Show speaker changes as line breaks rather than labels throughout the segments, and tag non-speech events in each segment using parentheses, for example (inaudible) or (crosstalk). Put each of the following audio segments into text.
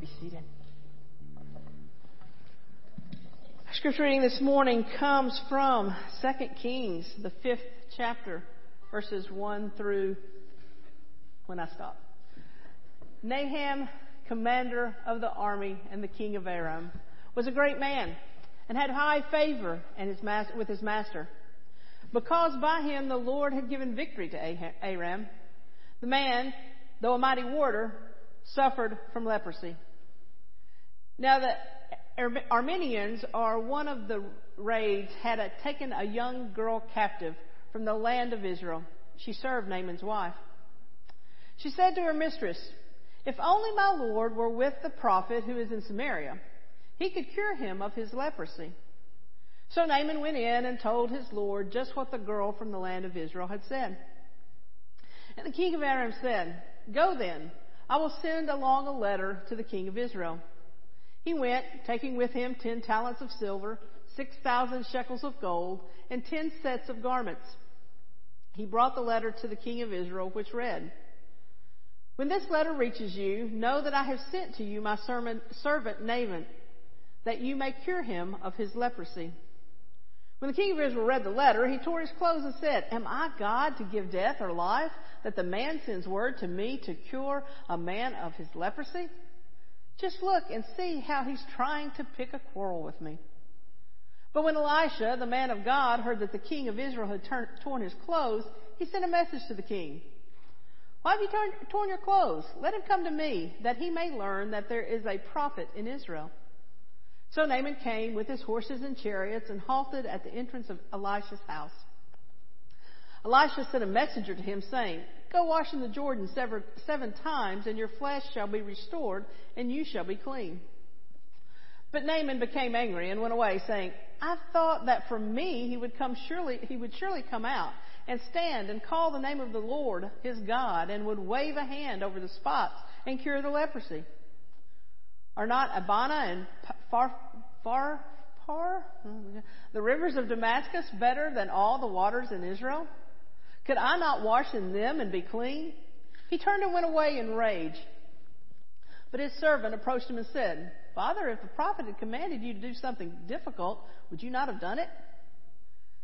be seated. Our scripture reading this morning comes from 2 Kings, the fifth chapter, verses 1 through when I stop. Naaman, commander of the army and the king of Aram, was a great man and had high favor his master, with his master. Because by him the Lord had given victory to Aram, the man, though a mighty warrior, suffered from leprosy. Now the Arameans are one of the raids had a, taken a young girl captive from the land of Israel. She served Naaman's wife. She said to her mistress, If only my Lord were with the prophet who is in Samaria, he could cure him of his leprosy. So Naaman went in and told his Lord just what the girl from the land of Israel had said. And the king of Aram said, Go then, I will send along a letter to the king of Israel. He went, taking with him ten talents of silver, six thousand shekels of gold, and ten sets of garments. He brought the letter to the king of Israel, which read, When this letter reaches you, know that I have sent to you my servant Naaman, that you may cure him of his leprosy. When the king of Israel read the letter, he tore his clothes and said, Am I God to give death or life, that the man sends word to me to cure a man of his leprosy? Just look and see how he's trying to pick a quarrel with me. But when Elisha, the man of God, heard that the king of Israel had torn his clothes, he sent a message to the king. Why have you torn, torn your clothes? Let him come to me, that he may learn that there is a prophet in Israel. So Naaman came with his horses and chariots and halted at the entrance of Elisha's house. Elisha sent a messenger to him saying, Go wash in the Jordan seven, times, and your flesh shall be restored, and you shall be clean. But Naaman became angry and went away, saying, I thought that from me he would come surely he would surely come out and stand and call the name of the Lord his God and would wave a hand over the spots and cure the leprosy. Are not Abana and Far Far Far the rivers of Damascus better than all the waters in Israel? Could I not wash in them and be clean? He turned and went away in rage. But his servant approached him and said, Father, if the prophet had commanded you to do something difficult, would you not have done it?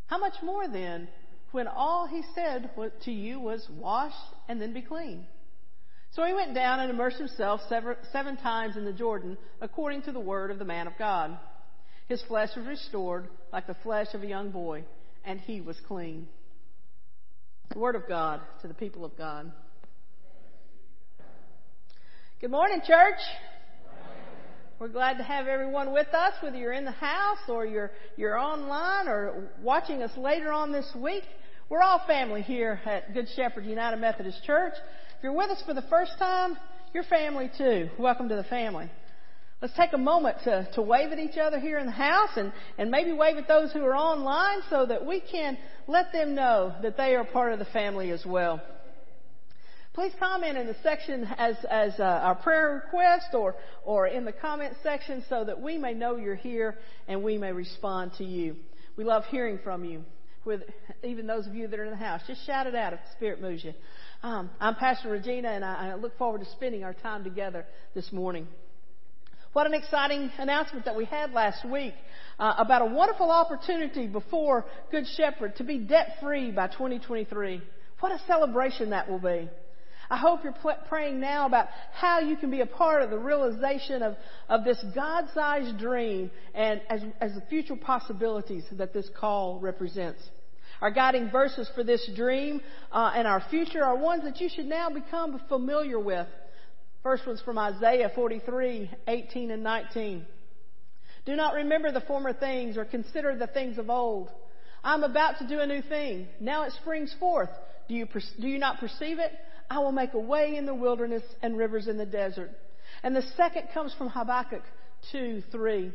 How much more then, when all he said to you was, Wash and then be clean? So he went down and immersed himself seven times in the Jordan, according to the word of the man of God. His flesh was restored like the flesh of a young boy, and he was clean. The Word of God to the people of God. Good morning, church. We're glad to have everyone with us, whether you're in the house or you're, you're online or watching us later on this week. We're all family here at Good Shepherd United Methodist Church. If you're with us for the first time, you're family too. Welcome to the family. Let's take a moment to, to wave at each other here in the house and, and maybe wave at those who are online so that we can let them know that they are part of the family as well. Please comment in the section as, as uh, our prayer request or, or in the comment section so that we may know you're here and we may respond to you. We love hearing from you. With even those of you that are in the house, just shout it out if the Spirit moves you. Um, I'm Pastor Regina, and I, I look forward to spending our time together this morning. What an exciting announcement that we had last week uh, about a wonderful opportunity before Good Shepherd to be debt free by 2023. What a celebration that will be. I hope you're praying now about how you can be a part of the realization of, of this God-sized dream and as, as the future possibilities that this call represents. Our guiding verses for this dream uh, and our future are ones that you should now become familiar with. First one's from Isaiah 43, 18 and 19. Do not remember the former things or consider the things of old. I'm about to do a new thing. Now it springs forth. Do you, do you not perceive it? I will make a way in the wilderness and rivers in the desert. And the second comes from Habakkuk 2, 3.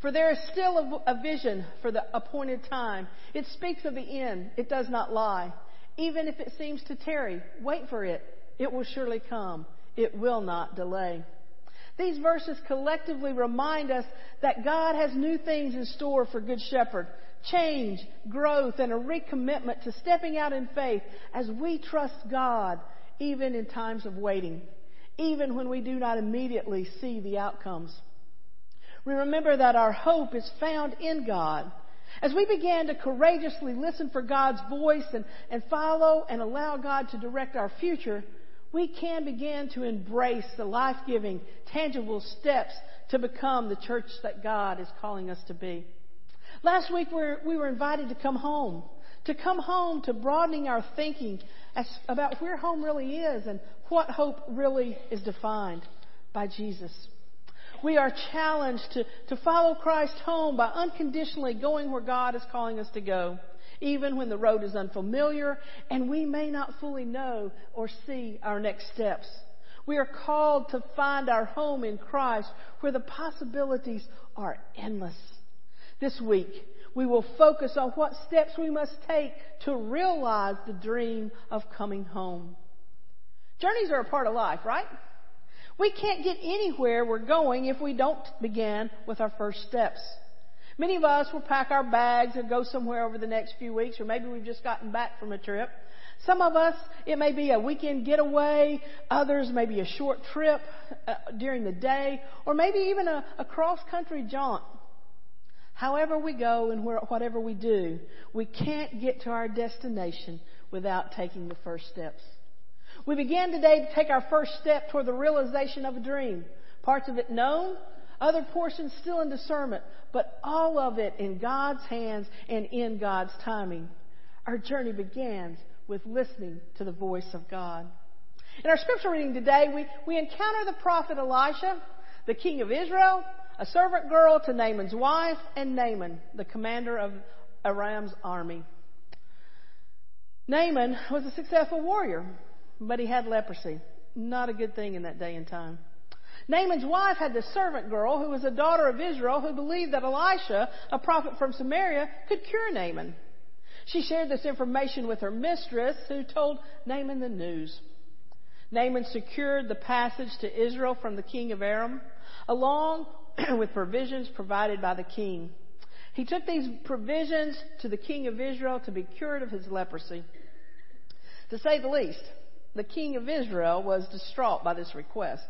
For there is still a vision for the appointed time. It speaks of the end. It does not lie. Even if it seems to tarry, wait for it. It will surely come it will not delay. These verses collectively remind us that God has new things in store for Good Shepherd. Change, growth, and a recommitment to stepping out in faith as we trust God even in times of waiting. even when we do not immediately see the outcomes. We remember that our hope is found in God. As we began to courageously listen for God's voice and, and follow and allow God to direct our future, we can begin to embrace the life giving, tangible steps to become the church that God is calling us to be. Last week we were, we were invited to come home, to come home to broadening our thinking about where home really is and what hope really is defined by Jesus. We are challenged to, to follow Christ home by unconditionally going where God is calling us to go even when the road is unfamiliar and we may not fully know or see our next steps. We are called to find our home in Christ where the possibilities are endless. This week, we will focus on what steps we must take to realize the dream of coming home. Journeys are a part of life, right? We can't get anywhere we're going if we don't begin with our first steps. Many of us will pack our bags and go somewhere over the next few weeks, or maybe we've just gotten back from a trip. Some of us, it may be a weekend getaway. Others, maybe a short trip uh, during the day, or maybe even a, a cross-country jaunt. However we go and whatever we do, we can't get to our destination without taking the first steps. We began today to take our first step toward the realization of a dream. Parts of it known, other portions still in discernment, but all of it in God's hands and in God's timing. Our journey begins with listening to the voice of God. In our scripture reading today, we, we encounter the prophet Elisha, the king of Israel, a servant girl to Naaman's wife, and Naaman, the commander of Aram's army. Naaman was a successful warrior, but he had leprosy. Not a good thing in that day and time. Naaman's wife had the servant girl who was a daughter of Israel who believed that Elisha, a prophet from Samaria, could cure Naaman. She shared this information with her mistress who told Naaman the news. Naaman secured the passage to Israel from the king of Aram, along (clears throat) with provisions provided by the king. He took these provisions to the king of Israel to be cured of his leprosy. To say the least, the king of Israel was distraught by this request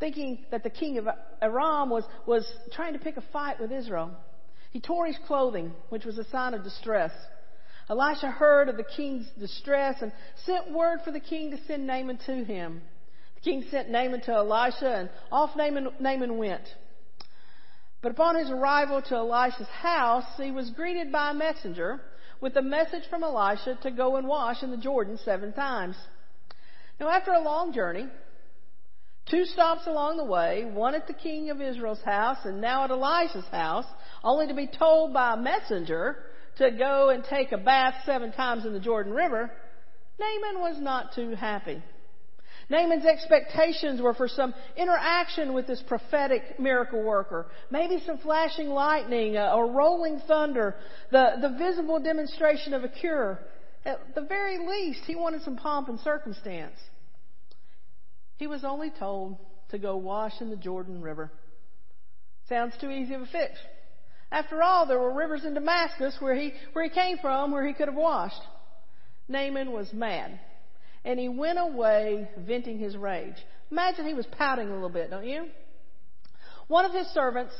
thinking that the king of Aram was, was trying to pick a fight with Israel. He tore his clothing, which was a sign of distress. Elisha heard of the king's distress and sent word for the king to send Naaman to him. The king sent Naaman to Elisha, and off Naaman, Naaman went. But upon his arrival to Elisha's house, he was greeted by a messenger with a message from Elisha to go and wash in the Jordan seven times. Now, after a long journey, Two stops along the way, one at the king of Israel's house and now at Elisha's house, only to be told by a messenger to go and take a bath seven times in the Jordan River, Naaman was not too happy. Naaman's expectations were for some interaction with this prophetic miracle worker. Maybe some flashing lightning or rolling thunder, the, the visible demonstration of a cure. At the very least, he wanted some pomp and circumstance. He was only told to go wash in the Jordan River. Sounds too easy of a fix. After all, there were rivers in Damascus where he, where he came from where he could have washed. Naaman was mad. And he went away venting his rage. Imagine he was pouting a little bit, don't you? One of his servants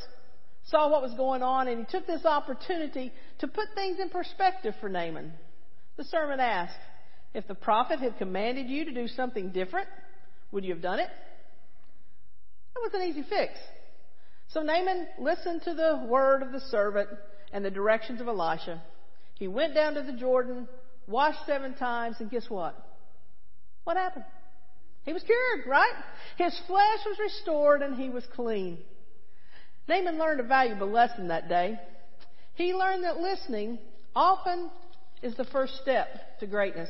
saw what was going on and he took this opportunity to put things in perspective for Naaman. The servant asked, if the prophet had commanded you to do something different, would you have done it? That was an easy fix. So Naaman listened to the word of the servant and the directions of Elisha. He went down to the Jordan, washed seven times, and guess what? What happened? He was cured, right? His flesh was restored and he was clean. Naaman learned a valuable lesson that day. He learned that listening often is the first step to greatness.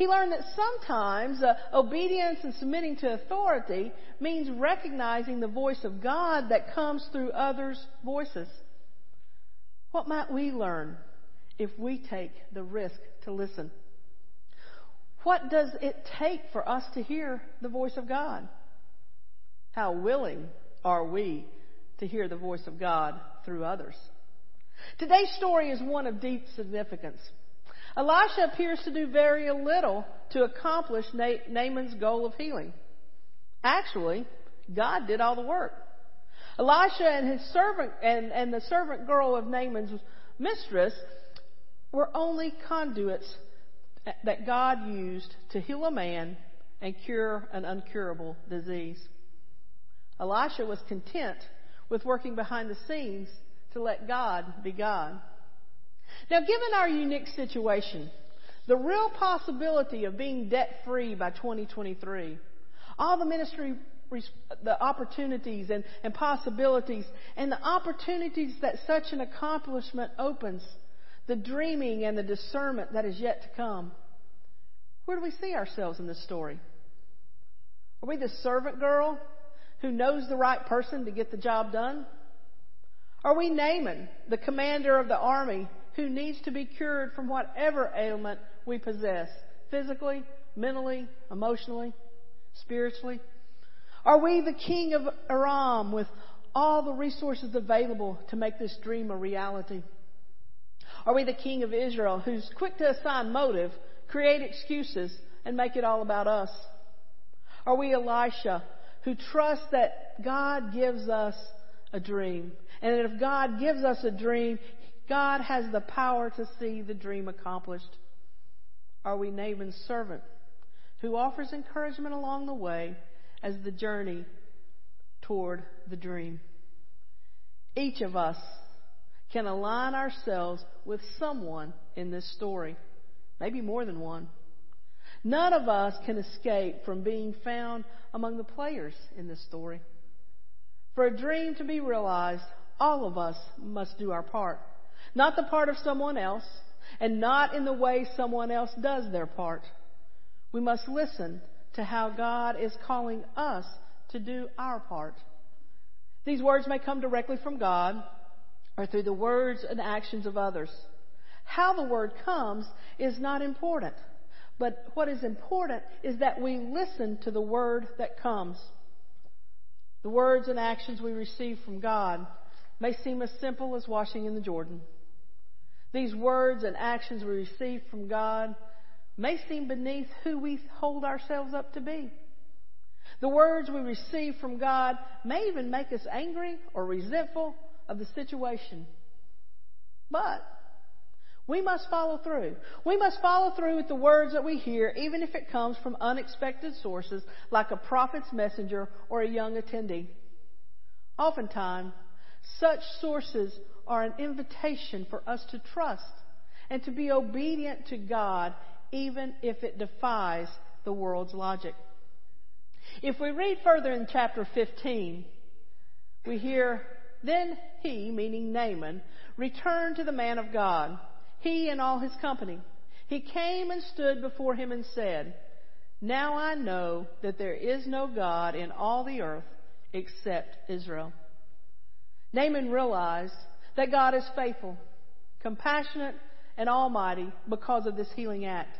He learned that sometimes uh, obedience and submitting to authority means recognizing the voice of God that comes through others' voices. What might we learn if we take the risk to listen? What does it take for us to hear the voice of God? How willing are we to hear the voice of God through others? Today's story is one of deep significance. Elisha appears to do very little to accomplish Naaman's goal of healing. Actually, God did all the work. Elisha and his servant and, and the servant girl of Naaman's mistress were only conduits that God used to heal a man and cure an uncurable disease. Elisha was content with working behind the scenes to let God be God. Now, given our unique situation, the real possibility of being debt free by 2023, all the ministry, the opportunities and, and possibilities, and the opportunities that such an accomplishment opens, the dreaming and the discernment that is yet to come. Where do we see ourselves in this story? Are we the servant girl who knows the right person to get the job done? Are we Naaman, the commander of the army who needs to be cured from whatever ailment we possess, physically, mentally, emotionally, spiritually? Are we the king of Aram with all the resources available to make this dream a reality? Are we the king of Israel who's quick to assign motive, create excuses, and make it all about us? Are we Elisha who trusts that God gives us a dream? And that if God gives us a dream, God has the power to see the dream accomplished. Are we Naaman's servant who offers encouragement along the way as the journey toward the dream? Each of us can align ourselves with someone in this story, maybe more than one. None of us can escape from being found among the players in this story. For a dream to be realized, all of us must do our part. Not the part of someone else, and not in the way someone else does their part. We must listen to how God is calling us to do our part. These words may come directly from God or through the words and actions of others. How the word comes is not important. But what is important is that we listen to the word that comes. The words and actions we receive from God may seem as simple as washing in the Jordan. These words and actions we receive from God may seem beneath who we hold ourselves up to be. The words we receive from God may even make us angry or resentful of the situation. But we must follow through. We must follow through with the words that we hear, even if it comes from unexpected sources like a prophet's messenger or a young attendee. Oftentimes, such sources are an invitation for us to trust and to be obedient to God, even if it defies the world's logic. If we read further in chapter 15, we hear, Then he, meaning Naaman, returned to the man of God he and all his company. He came and stood before him and said, Now I know that there is no God in all the earth except Israel. Naaman realized that God is faithful, compassionate, and almighty because of this healing act.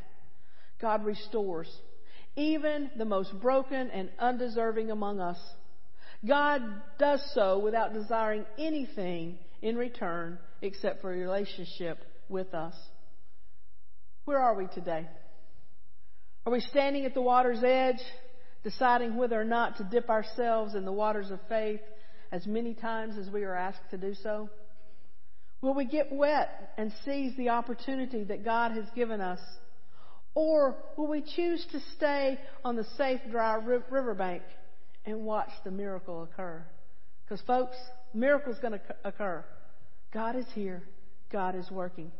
God restores even the most broken and undeserving among us. God does so without desiring anything in return except for a relationship with us. Where are we today? Are we standing at the water's edge, deciding whether or not to dip ourselves in the waters of faith as many times as we are asked to do so? Will we get wet and seize the opportunity that God has given us? Or will we choose to stay on the safe, dry riverbank and watch the miracle occur? Because, folks, miracle's going to occur. God is here. God is working.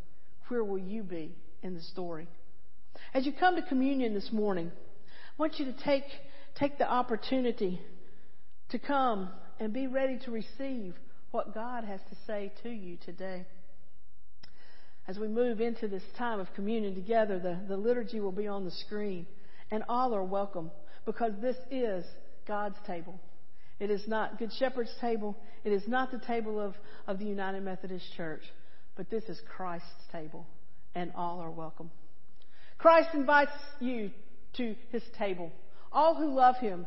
Where will you be in the story? As you come to communion this morning, I want you to take, take the opportunity to come and be ready to receive what God has to say to you today. As we move into this time of communion together, the, the liturgy will be on the screen, and all are welcome because this is God's table. It is not Good Shepherd's table. It is not the table of, of the United Methodist Church. But this is Christ's table, and all are welcome. Christ invites you to his table. All who love him,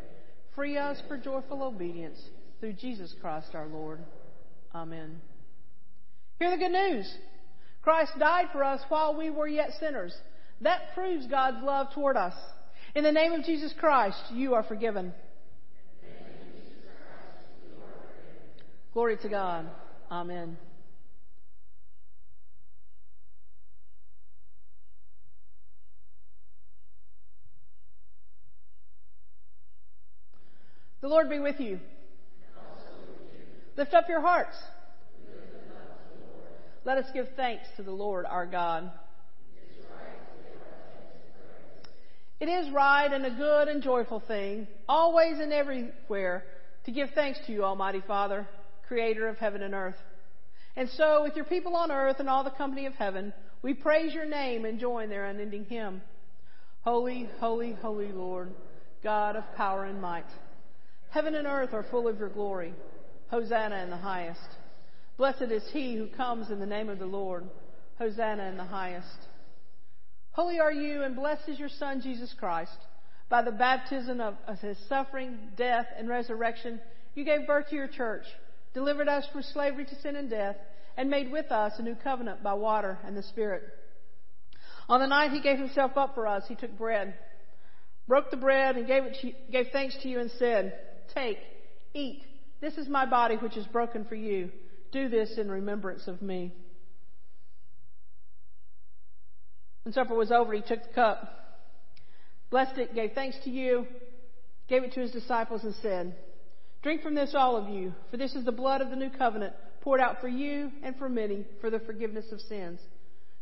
Free us for joyful obedience through Jesus Christ our Lord. Amen. Hear the good news. Christ died for us while we were yet sinners. That proves God's love toward us. In the name of Jesus Christ, you are forgiven. Glory to God. Amen. The Lord be with you. Lift up your hearts. Let us give thanks to the Lord our God. It is right and a good and joyful thing, always and everywhere, to give thanks to you, Almighty Father, creator of heaven and earth. And so, with your people on earth and all the company of heaven, we praise your name and join their unending hymn. Holy, holy, holy Lord, God of power and might. Heaven and earth are full of your glory. Hosanna in the highest. Blessed is he who comes in the name of the Lord. Hosanna in the highest. Holy are you, and blessed is your Son, Jesus Christ. By the baptism of, his suffering, death, and resurrection, you gave birth to your church, delivered us from slavery to sin and death, and made with us a new covenant by water and the Spirit. On the night he gave himself up for us, he took bread, broke the bread, and gave, it to, gave thanks to you and said, Take, eat. This is my body which is broken for you. Do this in remembrance of me. When supper was over, he took the cup, blessed it, gave thanks to you, gave it to his disciples, and said, Drink from this, all of you, for this is the blood of the new covenant poured out for you and for many for the forgiveness of sins.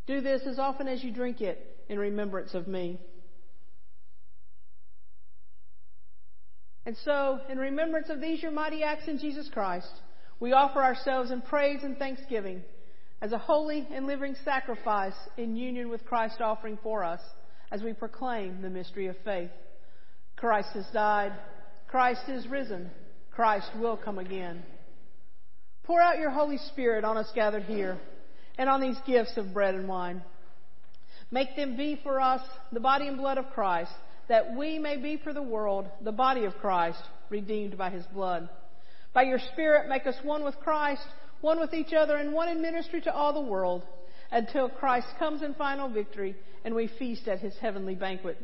Do this as often as you drink it in remembrance of me. And so, in remembrance of these your mighty acts in Jesus Christ, we offer ourselves in praise and thanksgiving as a holy and living sacrifice in union with Christ offering for us as we proclaim the mystery of faith. Christ has died. Christ is risen. Christ will come again. Pour out your Holy Spirit on us gathered here and on these gifts of bread and wine. Make them be for us the body and blood of Christ, that we may be for the world the body of Christ, redeemed by his blood. By your Spirit, make us one with Christ, one with each other, and one in ministry to all the world, until Christ comes in final victory and we feast at his heavenly banquet.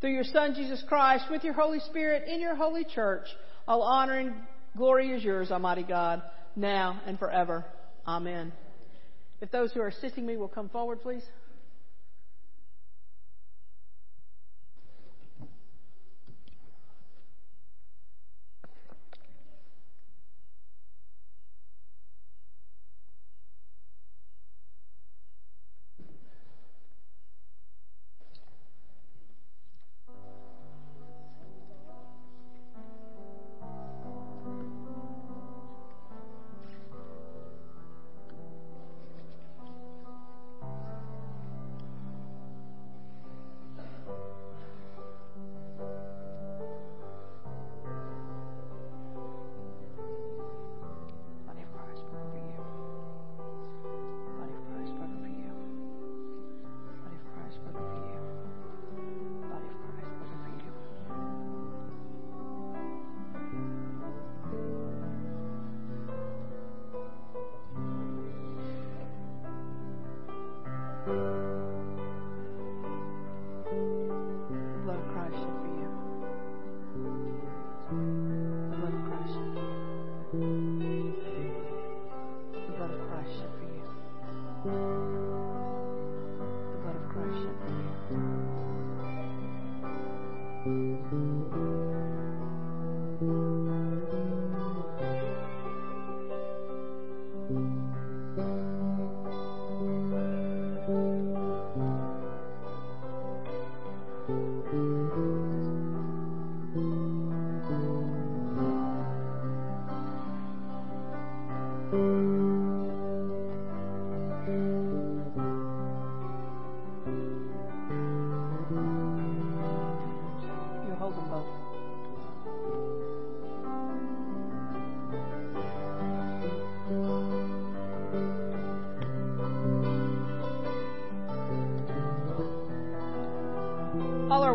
Through your Son, Jesus Christ, with your Holy Spirit, in your holy church, all honor and glory is yours, Almighty God, now and forever. Amen. If those who are assisting me will come forward, please.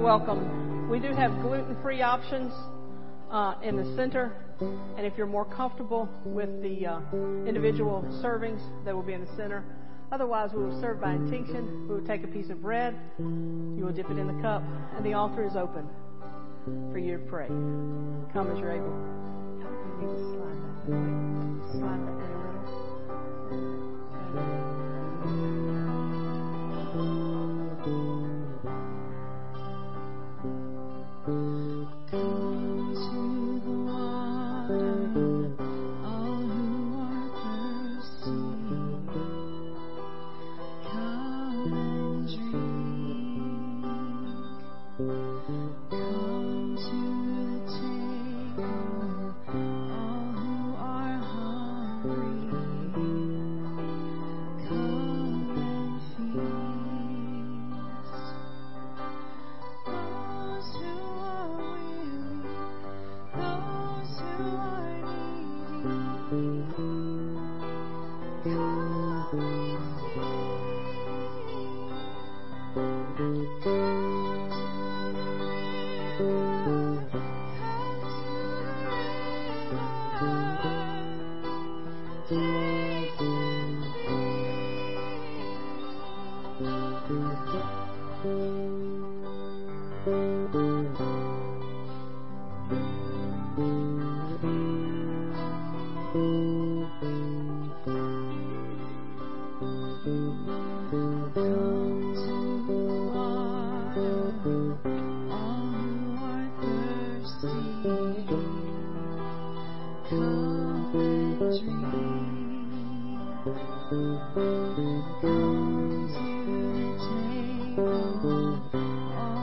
Welcome. We do have gluten-free options uh, in the center, and if you're more comfortable with the uh, individual servings, they will be in the center. Otherwise, we will serve by intinction. We will take a piece of bread. You will dip it in the cup, and the altar is open for you to pray. Come as you're able. Slide that. Slide that come to the table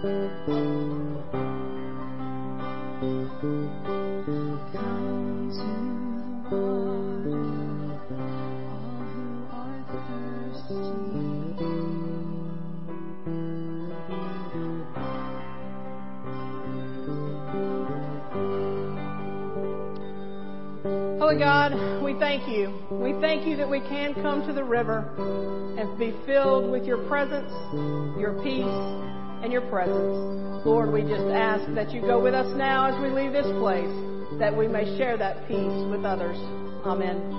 Holy God, we thank you. We thank you that we can come to the river and be filled with your presence, your peace, and your presence. Lord, we just ask that you go with us now as we leave this place, that we may share that peace with others. Amen.